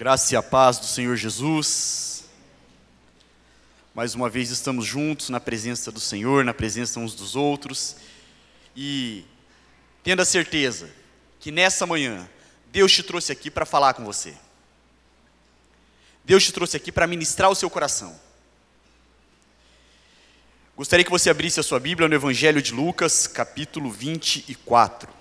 Graça e a paz do Senhor Jesus. Mais uma vez estamos juntos na presença do Senhor, na presença uns dos outros. E tendo a certeza que nessa manhã Deus te trouxe aqui para falar com você. Deus te trouxe aqui para ministrar o seu coração. Gostaria que você abrisse a sua Bíblia no Evangelho de Lucas, capítulo 24.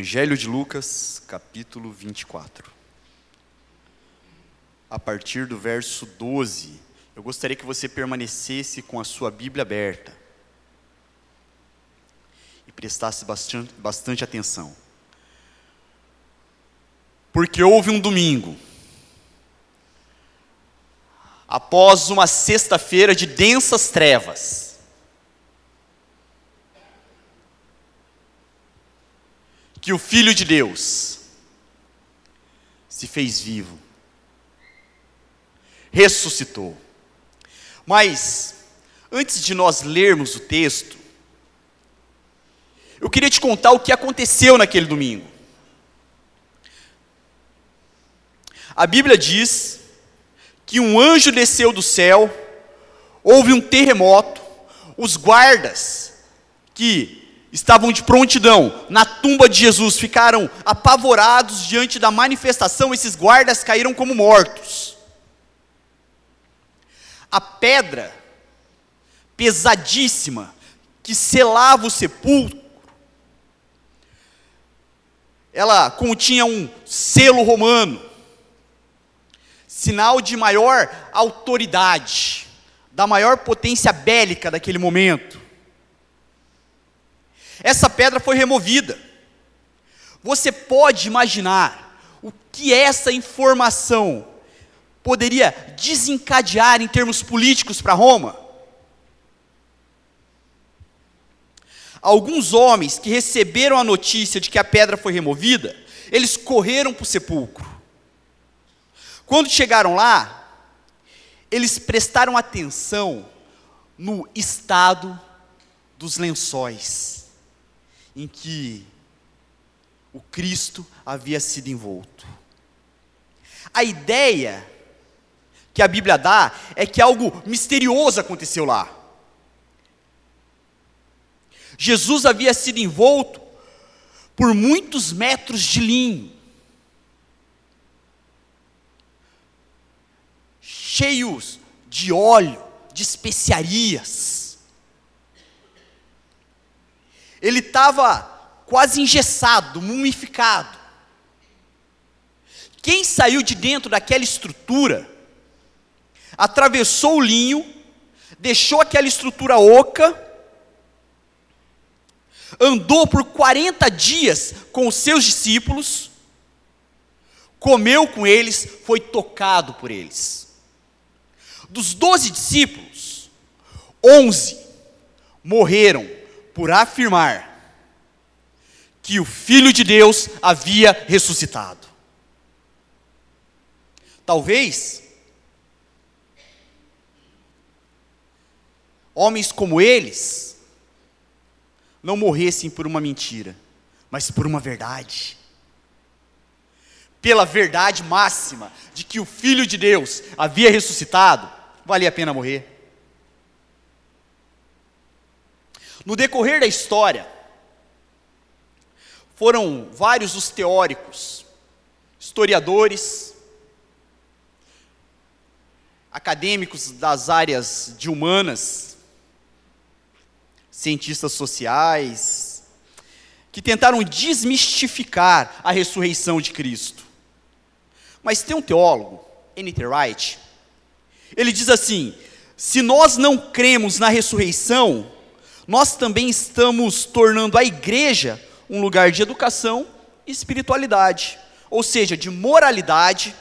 Evangelho de Lucas, capítulo 24. A partir do verso 12, eu gostaria que você permanecesse com a sua Bíblia aberta e prestasse bastante, bastante atenção. Porque houve um domingo, após uma sexta-feira de densas trevas, que o Filho de Deus se fez vivo, ressuscitou. Mas, antes de nós lermos o texto, eu queria te contar o que aconteceu naquele domingo. A Bíblia diz que um anjo desceu do céu, houve um terremoto, os guardas que estavam de prontidão na tumba de Jesus, ficaram apavorados diante da manifestação, esses guardas caíram como mortos. A pedra pesadíssima que selava o sepulcro, ela continha um selo romano, sinal de maior autoridade, da maior potência bélica daquele momento. Essa pedra foi removida. Você pode imaginar o que essa informação poderia desencadear em termos políticos para Roma? Alguns homens que receberam a notícia de que a pedra foi removida, eles correram para o sepulcro. Quando chegaram lá, eles prestaram atenção no estado dos lençóis em que o Cristo havia sido envolto. A ideia que a Bíblia dá é que algo misterioso aconteceu lá. Jesus havia sido envolto por muitos metros de linho, cheios de óleo, de especiarias. Ele estava quase engessado, mumificado. Quem saiu de dentro daquela estrutura, atravessou o linho, deixou aquela estrutura oca, andou por 40 dias com os seus discípulos, comeu com eles, foi tocado por eles. Dos doze discípulos, onze morreram por afirmar que o Filho de Deus havia ressuscitado. Talvez homens como eles não morressem por uma mentira, mas por uma verdade. Pela verdade máxima de que o Filho de Deus havia ressuscitado, valia a pena morrer. No decorrer da história, foram vários os teóricos, historiadores, acadêmicos das áreas de humanas, cientistas sociais, que tentaram desmistificar a ressurreição de Cristo. Mas tem um teólogo, N.T. Wright, ele diz assim: se nós não cremos na ressurreição, nós também estamos tornando a igreja um lugar de educação e espiritualidade, ou seja, de moralidade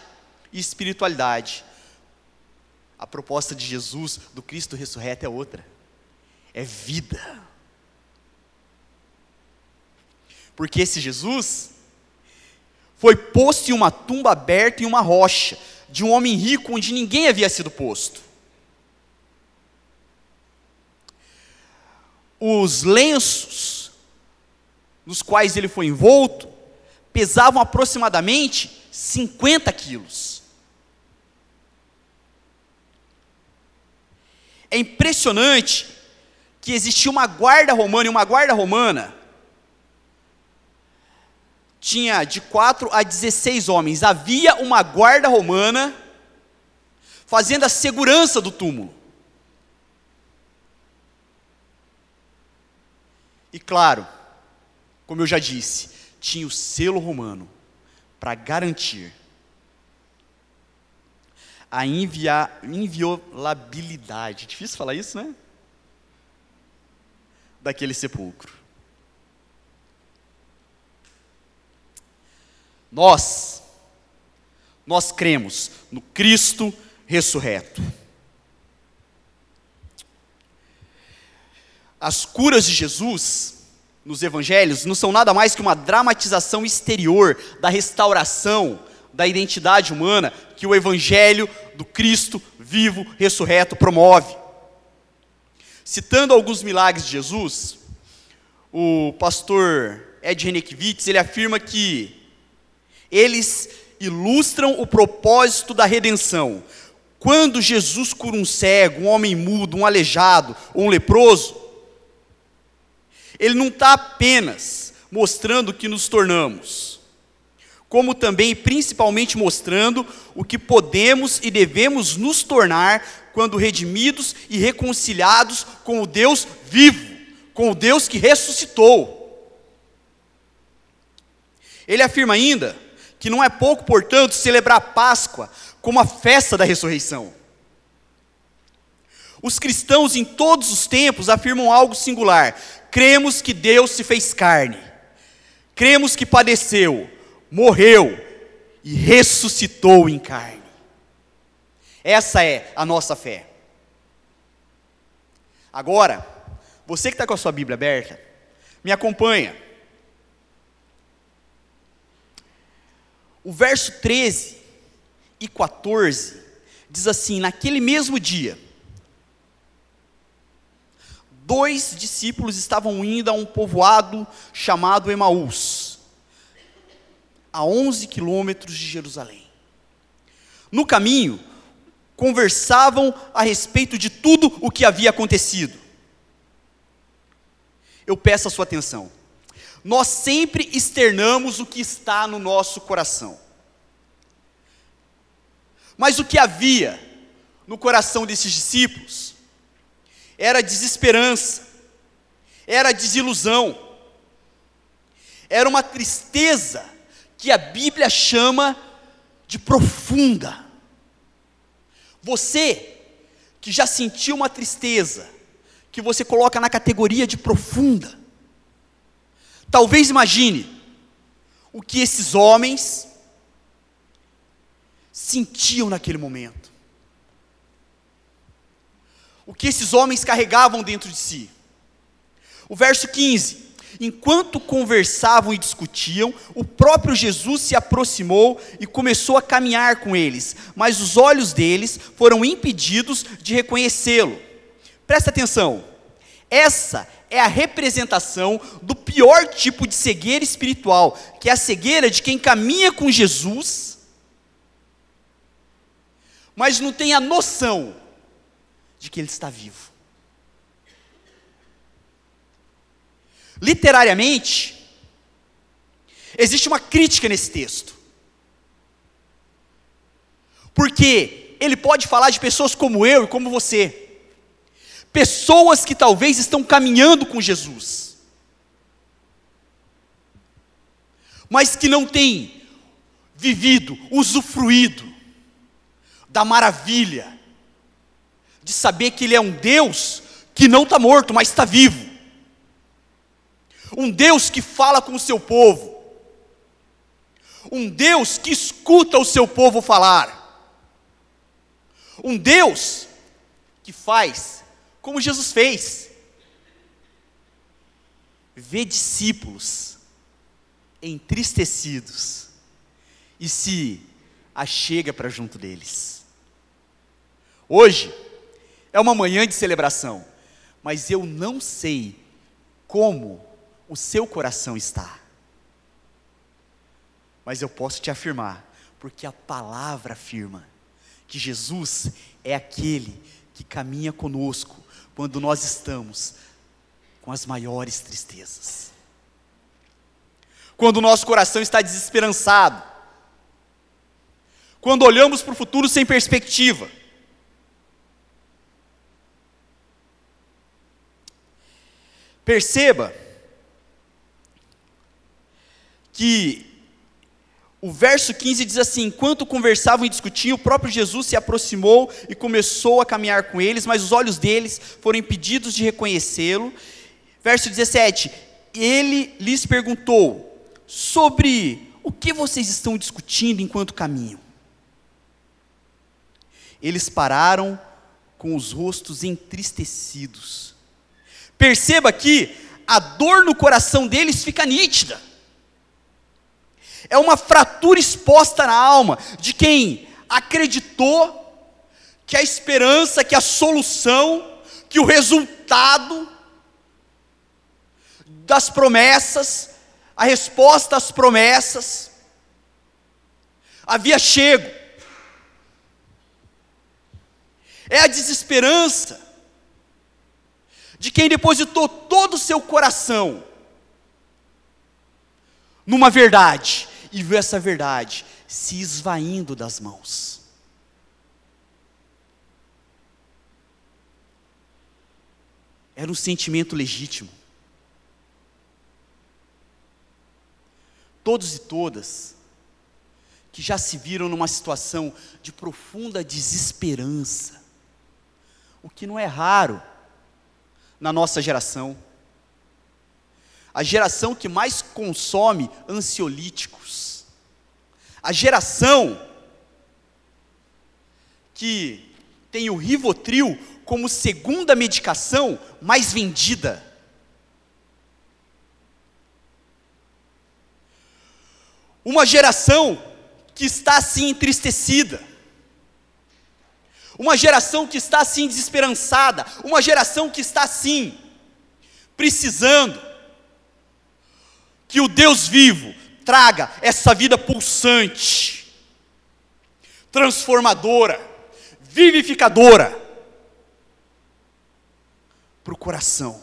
e espiritualidade. A proposta de Jesus, do Cristo ressurreto, é outra: é vida. Porque esse Jesus foi posto em uma tumba aberta em uma rocha, de um homem rico onde ninguém havia sido posto. Os lenços nos quais ele foi envolto pesavam aproximadamente 50 quilos. É impressionante que existia uma guarda romana, e uma guarda romana tinha de 4 a 16 homens. Havia uma guarda romana fazendo a segurança do túmulo. E claro, como eu já disse, tinha o selo romano para garantir a inviolabilidade. Difícil falar isso, né? Daquele sepulcro. Nós, nós cremos no Cristo ressurreto. As curas de Jesus nos evangelhos não são nada mais que uma dramatização exterior da restauração da identidade humana que o evangelho do Cristo vivo, ressurreto promove. Citando alguns milagres de Jesus, o pastor Ed Renekiewicz, ele afirma que eles ilustram o propósito da redenção. Quando Jesus cura um cego, um homem mudo, um aleijado ou um leproso, ele não está apenas mostrando o que nos tornamos, como também principalmente mostrando o que podemos e devemos nos tornar quando redimidos e reconciliados com o Deus vivo, com o Deus que ressuscitou. Ele afirma ainda que não é pouco, portanto, celebrar a Páscoa como a festa da ressurreição. Os cristãos em todos os tempos afirmam algo singular: cremos que Deus se fez carne, cremos que padeceu, morreu e ressuscitou em carne. Essa é a nossa fé. Agora, você que está com a sua Bíblia aberta, me acompanha. O verso 13 e 14 diz assim: Naquele mesmo dia, dois discípulos estavam indo a um povoado chamado Emaús, a 11 quilômetros de Jerusalém. No caminho, conversavam a respeito de tudo o que havia acontecido. Eu peço a sua atenção. Nós sempre externamos o que está no nosso coração. Mas o que havia no coração desses discípulos era desesperança, era desilusão, era uma tristeza que a Bíblia chama de profunda. Você que já sentiu uma tristeza, que você coloca na categoria de profunda, talvez imagine o que esses homens sentiam naquele momento o que esses homens carregavam dentro de si. O verso 15: Enquanto conversavam e discutiam, o próprio Jesus se aproximou e começou a caminhar com eles, mas os olhos deles foram impedidos de reconhecê-lo. Presta atenção, essa é a representação do pior tipo de cegueira espiritual, que é a cegueira de quem caminha com Jesus, mas não tem a noção de que ele está vivo. Literariamente, existe uma crítica nesse texto. Porque ele pode falar de pessoas como eu e como você. Pessoas que talvez estão caminhando com Jesus. Mas que não têm vivido, usufruído da maravilha de saber que Ele é um Deus que não está morto, mas está vivo. Um Deus que fala com o seu povo. Um Deus que escuta o seu povo falar. Um Deus que faz como Jesus fez. Vê discípulos entristecidos e se achega para junto deles. Hoje é uma manhã de celebração, mas eu não sei como o seu coração está. Mas eu posso te afirmar, porque a palavra afirma que Jesus é aquele que caminha conosco quando nós estamos com as maiores tristezas. Quando o nosso coração está desesperançado, quando olhamos para o futuro sem perspectiva. Perceba que o verso 15 diz assim: Enquanto conversavam e discutiam, o próprio Jesus se aproximou e começou a caminhar com eles, mas os olhos deles foram impedidos de reconhecê-lo. Verso 17: Ele lhes perguntou: Sobre o que vocês estão discutindo enquanto caminham? Eles pararam com os rostos entristecidos. Perceba que a dor no coração deles fica nítida. É uma fratura exposta na alma de quem acreditou que a esperança, que a solução, que o resultado das promessas, a resposta às promessas, havia chego. É a desesperança de quem depositou todo o seu coração numa verdade e viu essa verdade se esvaindo das mãos. Era um sentimento legítimo. Todos e todas que já se viram numa situação de profunda desesperança, o que não é raro na nossa geração. A geração que mais consome ansiolíticos. A geração que tem o Rivotril como segunda medicação mais vendida. Uma geração que está assim entristecida uma geração que está assim desesperançada, uma geração que está assim precisando que o Deus vivo traga essa vida pulsante, transformadora, vivificadora para o coração.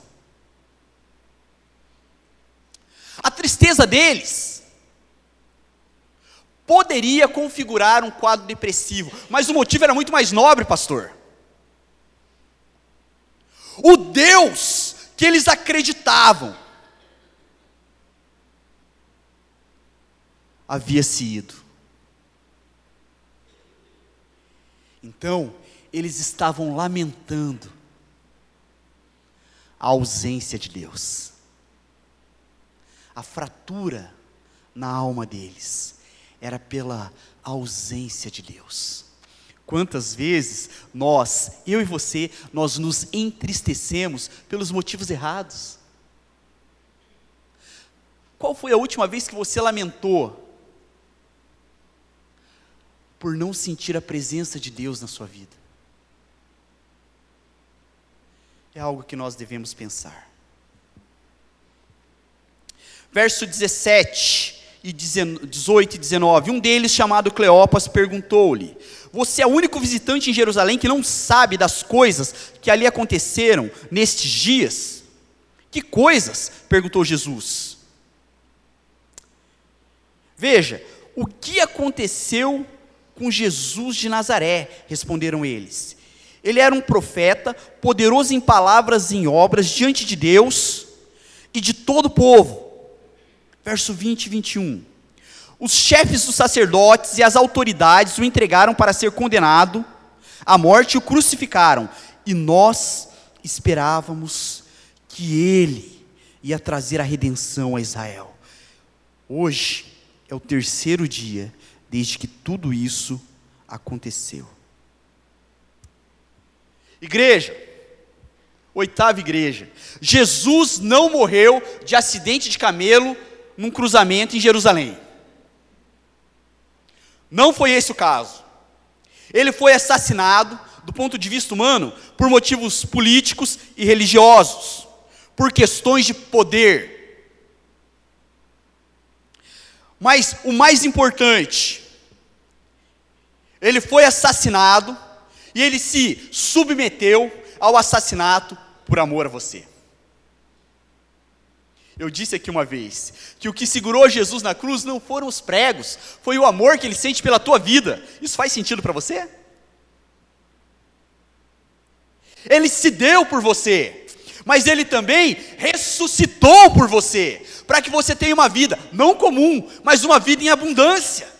A tristeza deles poderia configurar um quadro depressivo, mas o motivo era muito mais nobre, pastor. O Deus que eles acreditavam havia se ido. Então, eles estavam lamentando a ausência de Deus, a fratura na alma deles era pela ausência de Deus. Quantas vezes nós, eu e você, nós nos entristecemos pelos motivos errados? Qual foi a última vez que você lamentou por não sentir a presença de Deus na sua vida? É algo que nós devemos pensar. Verso 17 e 18 e 19. Um deles, chamado Cleopas, perguntou-lhe: Você é o único visitante em Jerusalém que não sabe das coisas que ali aconteceram nestes dias? Que coisas? perguntou Jesus. Veja, o que aconteceu com Jesus de Nazaré? responderam eles. Ele era um profeta, poderoso em palavras e em obras diante de Deus e de todo o povo verso 20 e 21. Os chefes dos sacerdotes e as autoridades o entregaram para ser condenado à morte e o crucificaram. E nós esperávamos que ele ia trazer a redenção a Israel. Hoje é o terceiro dia desde que tudo isso aconteceu. Igreja, oitava igreja, Jesus não morreu de acidente de camelo num cruzamento em Jerusalém. Não foi esse o caso. Ele foi assassinado, do ponto de vista humano, por motivos políticos e religiosos, por questões de poder. Mas o mais importante, ele foi assassinado e ele se submeteu ao assassinato por amor a você. Eu disse aqui uma vez que o que segurou Jesus na cruz não foram os pregos, foi o amor que ele sente pela tua vida. Isso faz sentido para você? Ele se deu por você, mas ele também ressuscitou por você, para que você tenha uma vida não comum, mas uma vida em abundância.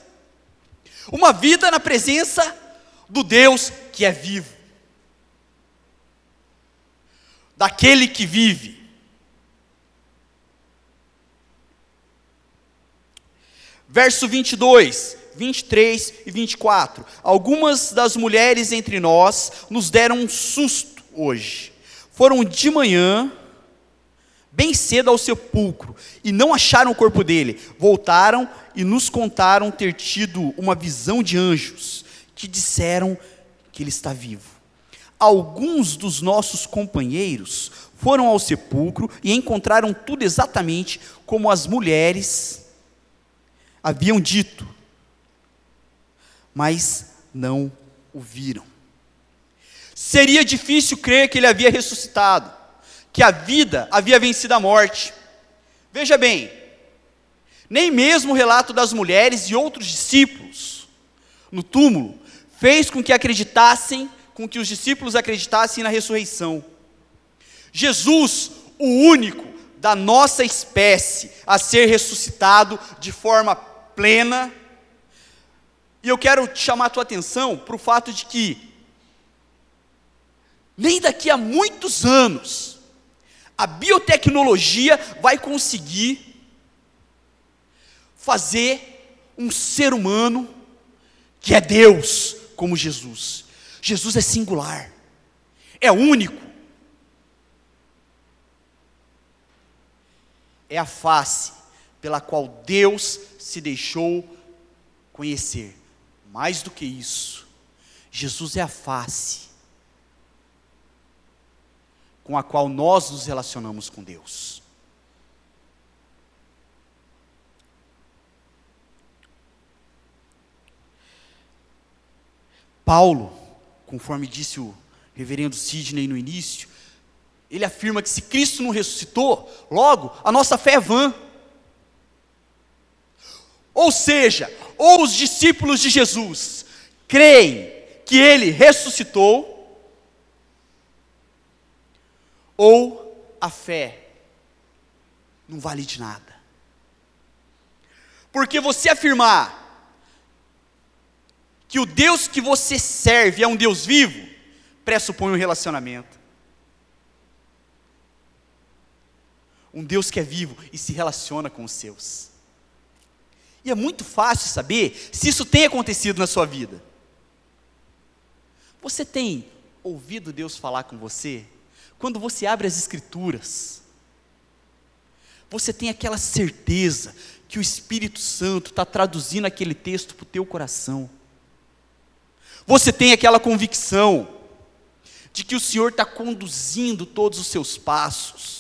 Uma vida na presença do Deus que é vivo. Daquele que vive. Verso 22, 23 e 24. Algumas das mulheres entre nós nos deram um susto hoje. Foram de manhã, bem cedo ao sepulcro, e não acharam o corpo dele. Voltaram e nos contaram ter tido uma visão de anjos, que disseram que ele está vivo. Alguns dos nossos companheiros foram ao sepulcro e encontraram tudo exatamente como as mulheres haviam dito, mas não o viram. Seria difícil crer que ele havia ressuscitado, que a vida havia vencido a morte. Veja bem, nem mesmo o relato das mulheres e outros discípulos no túmulo fez com que acreditassem, com que os discípulos acreditassem na ressurreição. Jesus, o único da nossa espécie a ser ressuscitado de forma plena. E eu quero chamar a tua atenção para o fato de que, nem daqui a muitos anos, a biotecnologia vai conseguir fazer um ser humano que é Deus como Jesus. Jesus é singular, é único. É a face pela qual Deus se deixou conhecer. Mais do que isso, Jesus é a face com a qual nós nos relacionamos com Deus. Paulo, conforme disse o reverendo Sidney no início, ele afirma que se Cristo não ressuscitou, logo a nossa fé é vã. Ou seja, ou os discípulos de Jesus creem que ele ressuscitou, ou a fé não vale de nada. Porque você afirmar que o Deus que você serve é um Deus vivo, pressupõe um relacionamento. Um Deus que é vivo e se relaciona com os seus. E é muito fácil saber se isso tem acontecido na sua vida. Você tem ouvido Deus falar com você? Quando você abre as Escrituras, você tem aquela certeza que o Espírito Santo está traduzindo aquele texto para o teu coração. Você tem aquela convicção de que o Senhor está conduzindo todos os seus passos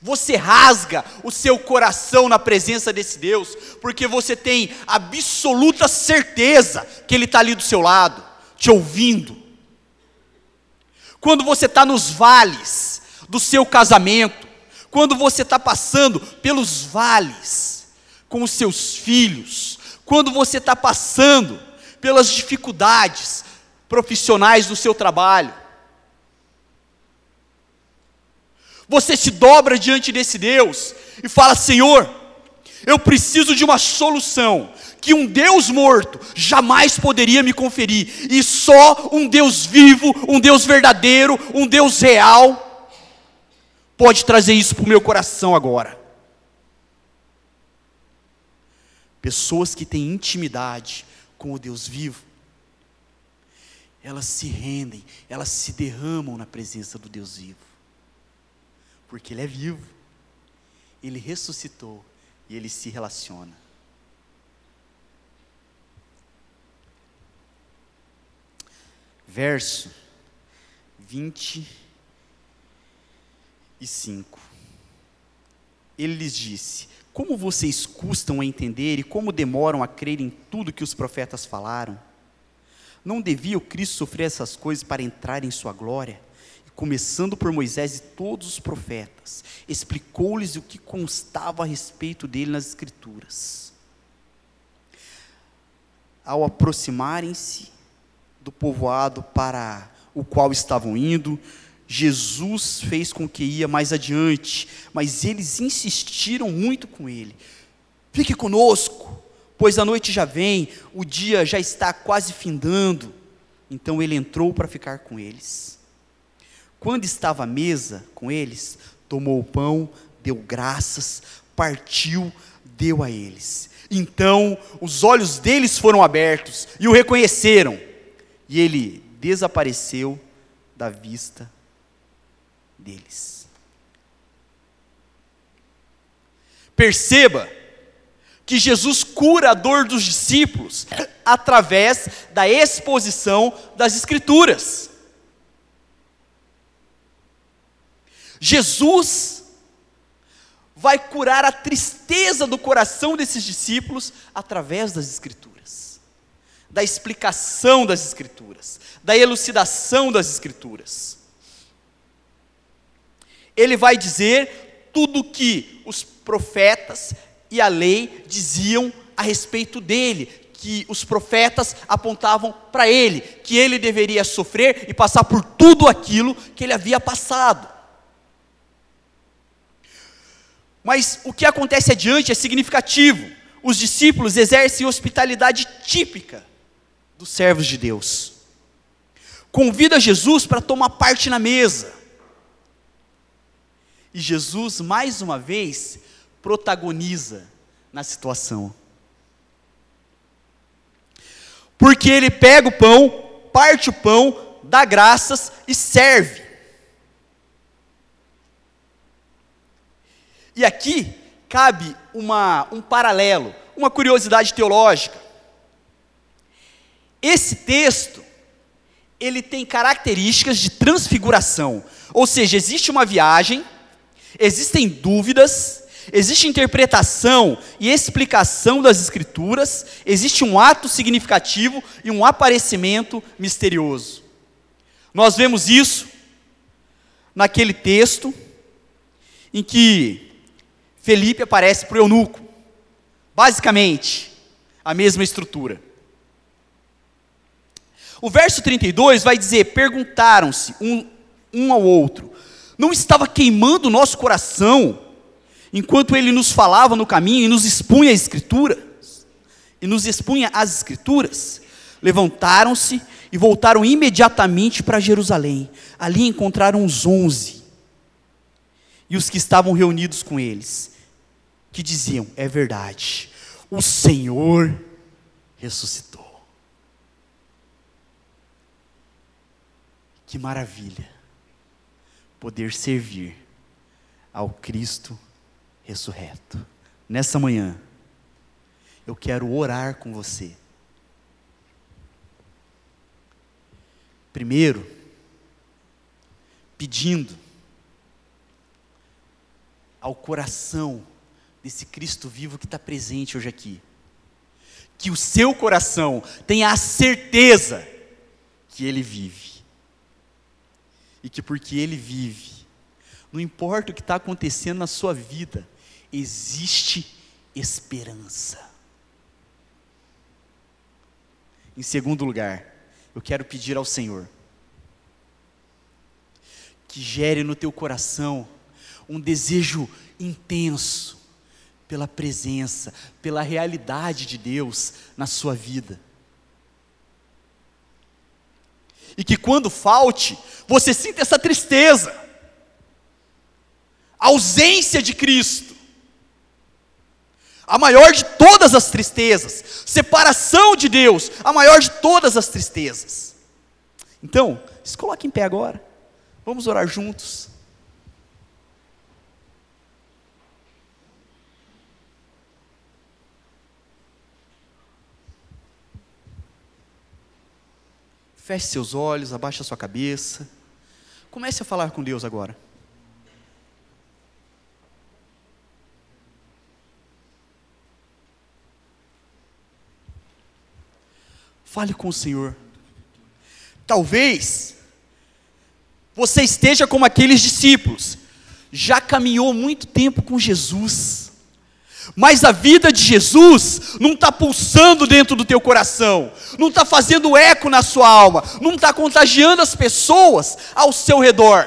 você rasga o seu coração na presença desse Deus, porque você tem absoluta certeza que Ele está ali do seu lado, te ouvindo. Quando você está nos vales do seu casamento, quando você está passando pelos vales com os seus filhos, quando você está passando pelas dificuldades profissionais do seu trabalho, Você se dobra diante desse Deus e fala: Senhor, eu preciso de uma solução que um Deus morto jamais poderia me conferir, e só um Deus vivo, um Deus verdadeiro, um Deus real, pode trazer isso para o meu coração agora. Pessoas que têm intimidade com o Deus vivo, elas se rendem, elas se derramam na presença do Deus vivo porque Ele é vivo, Ele ressuscitou e Ele se relaciona. Verso 25. Ele lhes disse: Como vocês custam a entender e como demoram a crer em tudo que os profetas falaram? Não devia o Cristo sofrer essas coisas para entrar em sua glória? Começando por Moisés e todos os profetas, explicou-lhes o que constava a respeito dele nas Escrituras. Ao aproximarem-se do povoado para o qual estavam indo, Jesus fez com que ia mais adiante, mas eles insistiram muito com ele. Fique conosco, pois a noite já vem, o dia já está quase findando. Então ele entrou para ficar com eles. Quando estava à mesa com eles, tomou o pão, deu graças, partiu, deu a eles. Então os olhos deles foram abertos e o reconheceram, e ele desapareceu da vista deles. Perceba que Jesus cura a dor dos discípulos através da exposição das Escrituras. Jesus vai curar a tristeza do coração desses discípulos através das Escrituras, da explicação das Escrituras, da elucidação das Escrituras. Ele vai dizer tudo que os profetas e a lei diziam a respeito dele, que os profetas apontavam para ele, que ele deveria sofrer e passar por tudo aquilo que ele havia passado. Mas o que acontece adiante é significativo. Os discípulos exercem hospitalidade típica dos servos de Deus. Convida Jesus para tomar parte na mesa. E Jesus, mais uma vez, protagoniza na situação. Porque ele pega o pão, parte o pão, dá graças e serve. E aqui cabe uma, um paralelo, uma curiosidade teológica. Esse texto, ele tem características de transfiguração, ou seja, existe uma viagem, existem dúvidas, Existe interpretação e explicação das Escrituras, existe um ato significativo e um aparecimento misterioso. Nós vemos isso naquele texto em que Felipe aparece para o eunuco. Basicamente, a mesma estrutura. O verso 32 vai dizer: Perguntaram-se um, um ao outro, não estava queimando o nosso coração enquanto ele nos falava no caminho e nos expunha as escrituras, e nos expunha as escrituras, levantaram-se e voltaram imediatamente para Jerusalém. Ali encontraram os onze e os que estavam reunidos com eles, que diziam: É verdade, o Senhor ressuscitou. Que maravilha poder servir ao Cristo ressurreto. Nessa manhã, eu quero orar com você. Primeiro, pedindo ao coração desse Cristo vivo que está presente hoje aqui, que o seu coração tenha a certeza que Ele vive, e que porque Ele vive, não importa o que está acontecendo na sua vida, existe esperança. Em segundo lugar, eu quero pedir ao Senhor que gere no teu coração um desejo intenso pela presença, pela realidade de Deus na sua vida. E que quando falte, você sinta essa tristeza, ausência de Cristo a maior de todas as tristezas, separação de Deus, a maior de todas as tristezas. Então, se coloque em pé agora, vamos orar juntos. Feche seus olhos, abaixe a sua cabeça. Comece a falar com Deus agora. Fale com o Senhor. Talvez você esteja como aqueles discípulos, já caminhou muito tempo com Jesus, mas a vida de Jesus não está pulsando dentro do teu coração, não está fazendo eco na sua alma, não está contagiando as pessoas ao seu redor.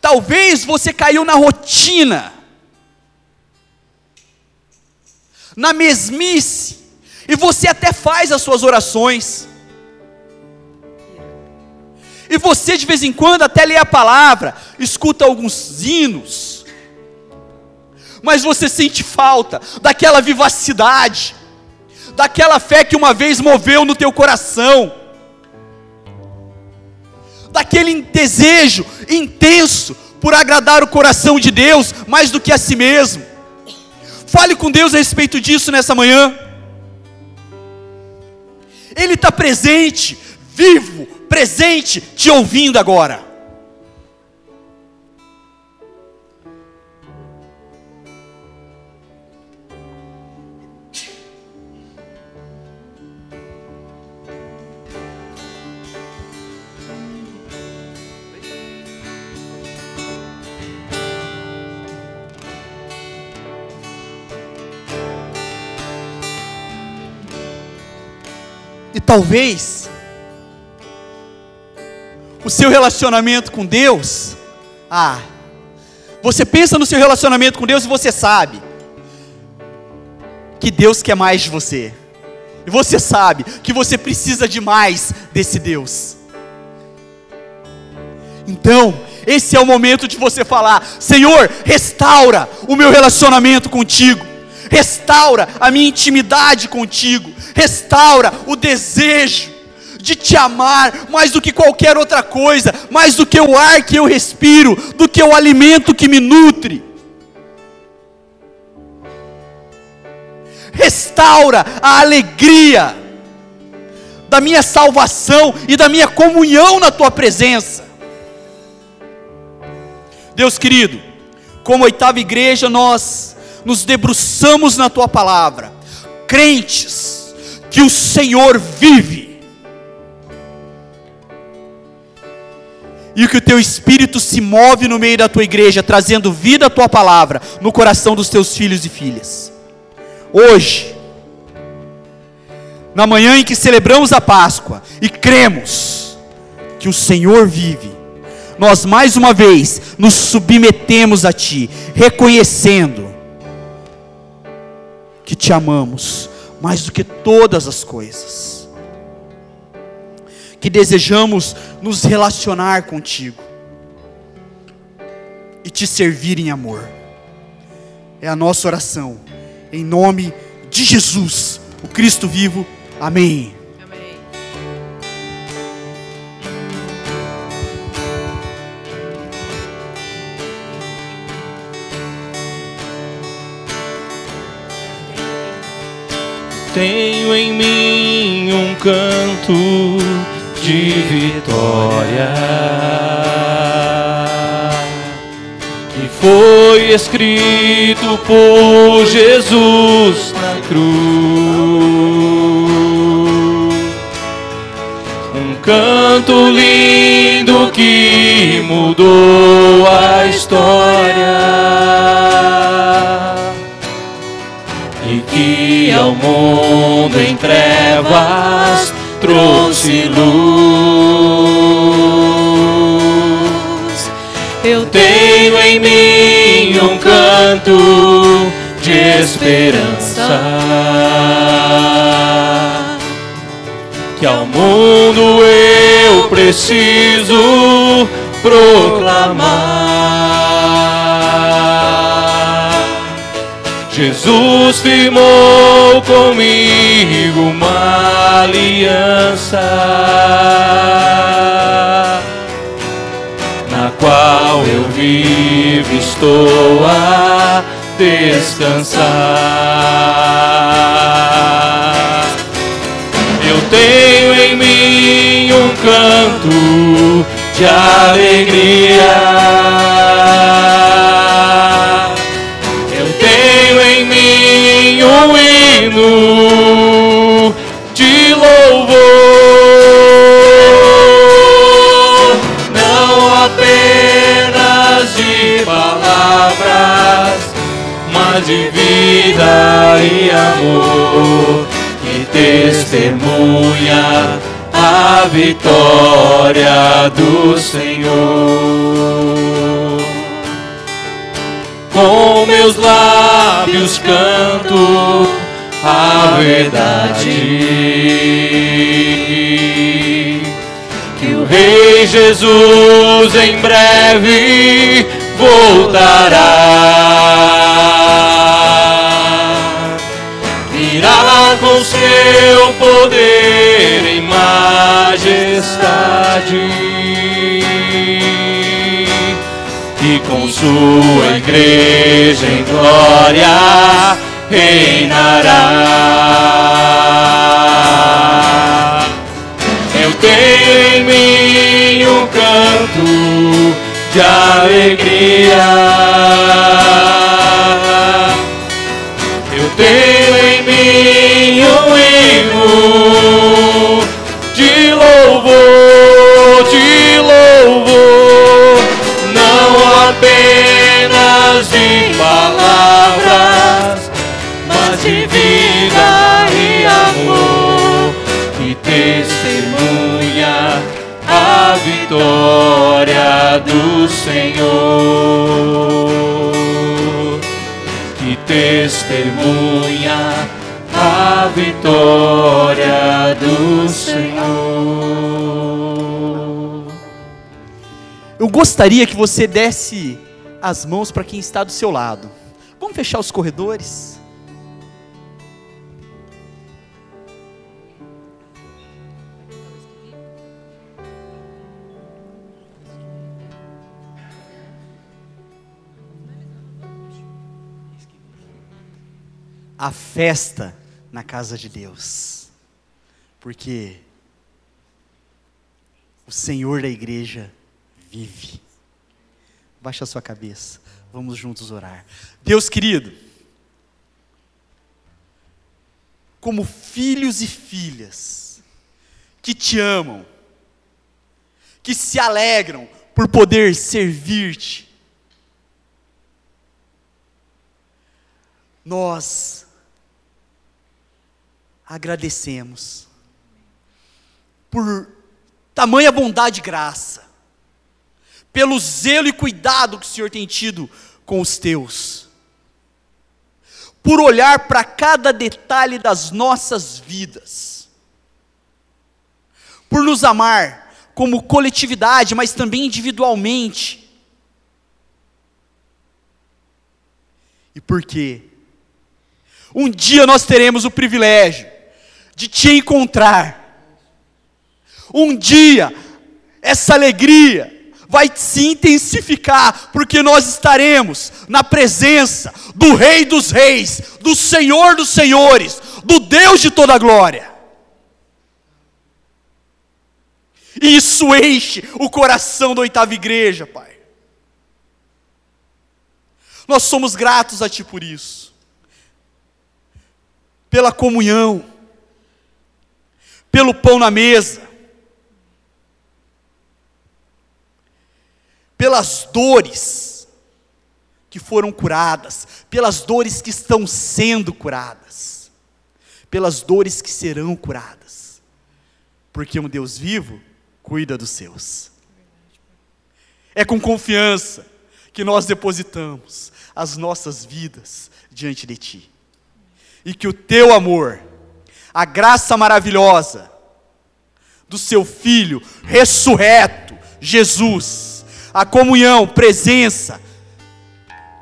Talvez você caiu na rotina, na mesmice, e você até faz as suas orações, e você de vez em quando até lê a palavra, escuta alguns hinos, mas você sente falta daquela vivacidade, daquela fé que uma vez moveu no teu coração, daquele desejo intenso por agradar o coração de Deus mais do que a si mesmo. Fale com Deus a respeito disso nessa manhã. Ele está presente, vivo, presente, te ouvindo agora. Talvez o seu relacionamento com Deus, ah, você pensa no seu relacionamento com Deus e você sabe que Deus quer mais de você. E você sabe que você precisa de mais desse Deus. Então, esse é o momento de você falar: Senhor, restaura o meu relacionamento contigo, restaura a minha intimidade contigo, restaura o desejo de te amar mais do que qualquer outra coisa, mais do que o ar que eu respiro, do que o alimento que me nutre. Restaura a alegria da minha salvação e da minha comunhão na tua presença. Deus querido, como oitava igreja, nós nos debruçamos na tua palavra, crentes que o Senhor vive e que o teu espírito se move no meio da tua igreja, trazendo vida à tua palavra no coração dos teus filhos e filhas. Hoje, na manhã em que celebramos a Páscoa e cremos que o Senhor vive, nós mais uma vez nos submetemos a Ti, reconhecendo que te amamos mais do que todas as coisas que desejamos nos relacionar contigo e te servir em amor. É a nossa oração, em nome de Jesus, o Cristo vivo. Amém. Tenho em mim um canto de vitória. E foi escrito por Jesus na cruz. Um canto lindo que mudou a história. E que ao mundo em trevas trouxe luz. Eu tenho em mim um canto de esperança que ao mundo eu preciso proclamar. Jesus firmou comigo uma aliança na qual eu vivo estou a descansar. Eu tenho em mim um canto de alegria. De vida e amor que testemunha a vitória do Senhor. Com meus lábios canto a verdade. Que o Rei Jesus em breve voltará. Virá com seu poder em majestade e com sua igreja em glória reinará. Eu tenho em mim um canto de alegria. Louvor, de louvor, não apenas de palavras, mas de vida e amor que testemunha a vitória do Senhor que testemunha a vitória do Senhor. Eu gostaria que você desse as mãos para quem está do seu lado. Vamos fechar os corredores? A festa na casa de Deus. Porque o Senhor da igreja vive. Baixa a sua cabeça. Vamos juntos orar. Deus querido, como filhos e filhas que te amam, que se alegram por poder servir-te, nós agradecemos por tamanha bondade e graça, pelo zelo e cuidado que o Senhor tem tido com os teus, por olhar para cada detalhe das nossas vidas, por nos amar como coletividade, mas também individualmente. E porque um dia nós teremos o privilégio de te encontrar. Um dia, essa alegria vai se intensificar, porque nós estaremos na presença do Rei dos Reis, do Senhor dos Senhores, do Deus de toda glória. E isso enche o coração da oitava igreja, Pai. Nós somos gratos a Ti por isso, pela comunhão, pelo pão na mesa, pelas dores que foram curadas, pelas dores que estão sendo curadas, pelas dores que serão curadas, porque um Deus vivo cuida dos seus. É com confiança que nós depositamos as nossas vidas diante de Ti, e que o Teu amor, a graça maravilhosa do Seu Filho ressurreto, Jesus, a comunhão, presença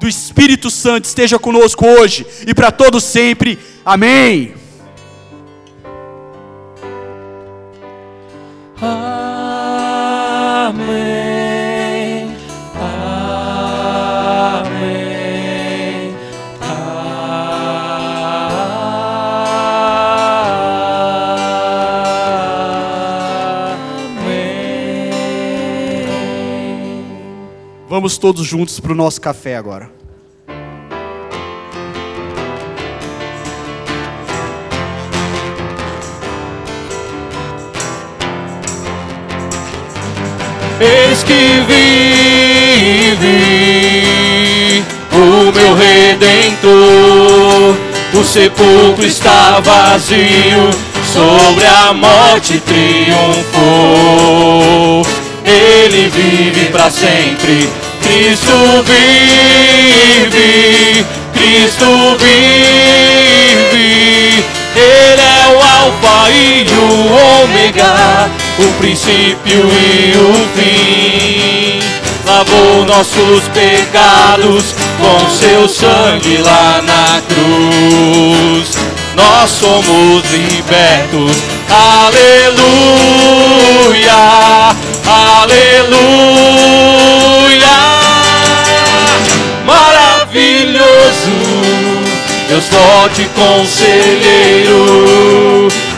do Espírito Santo esteja conosco hoje e para todos sempre. Amém. Vamos todos juntos para o nosso café agora. Eis que vive o meu redentor. O sepulcro está vazio, sobre a morte triunfou. Ele vive para sempre. Cristo vive, Cristo vive. Ele é o Alfa e o Ômega, o princípio e o fim. Lavou nossos pecados com seu sangue lá na cruz. Nós somos libertos, aleluia, aleluia. Maravilhoso Deus forte conselheiro,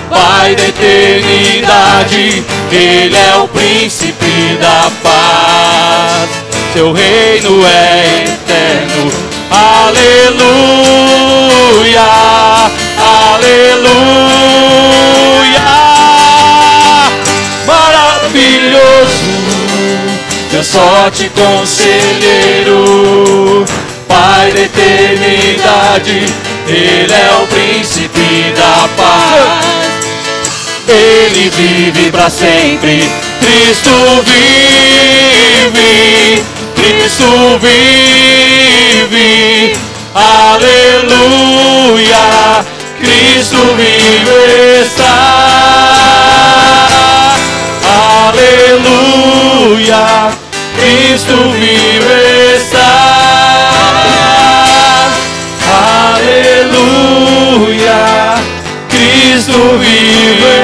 Pai da eternidade, Ele é o príncipe da paz. Seu reino é eterno. Aleluia, aleluia. Deus forte conselheiro, Pai da eternidade, Ele é o príncipe da paz. Ele vive para sempre, Cristo vive, Cristo vive, aleluia, Cristo vive está, aleluia, Cristo vive está. Aleluia, Cristo vive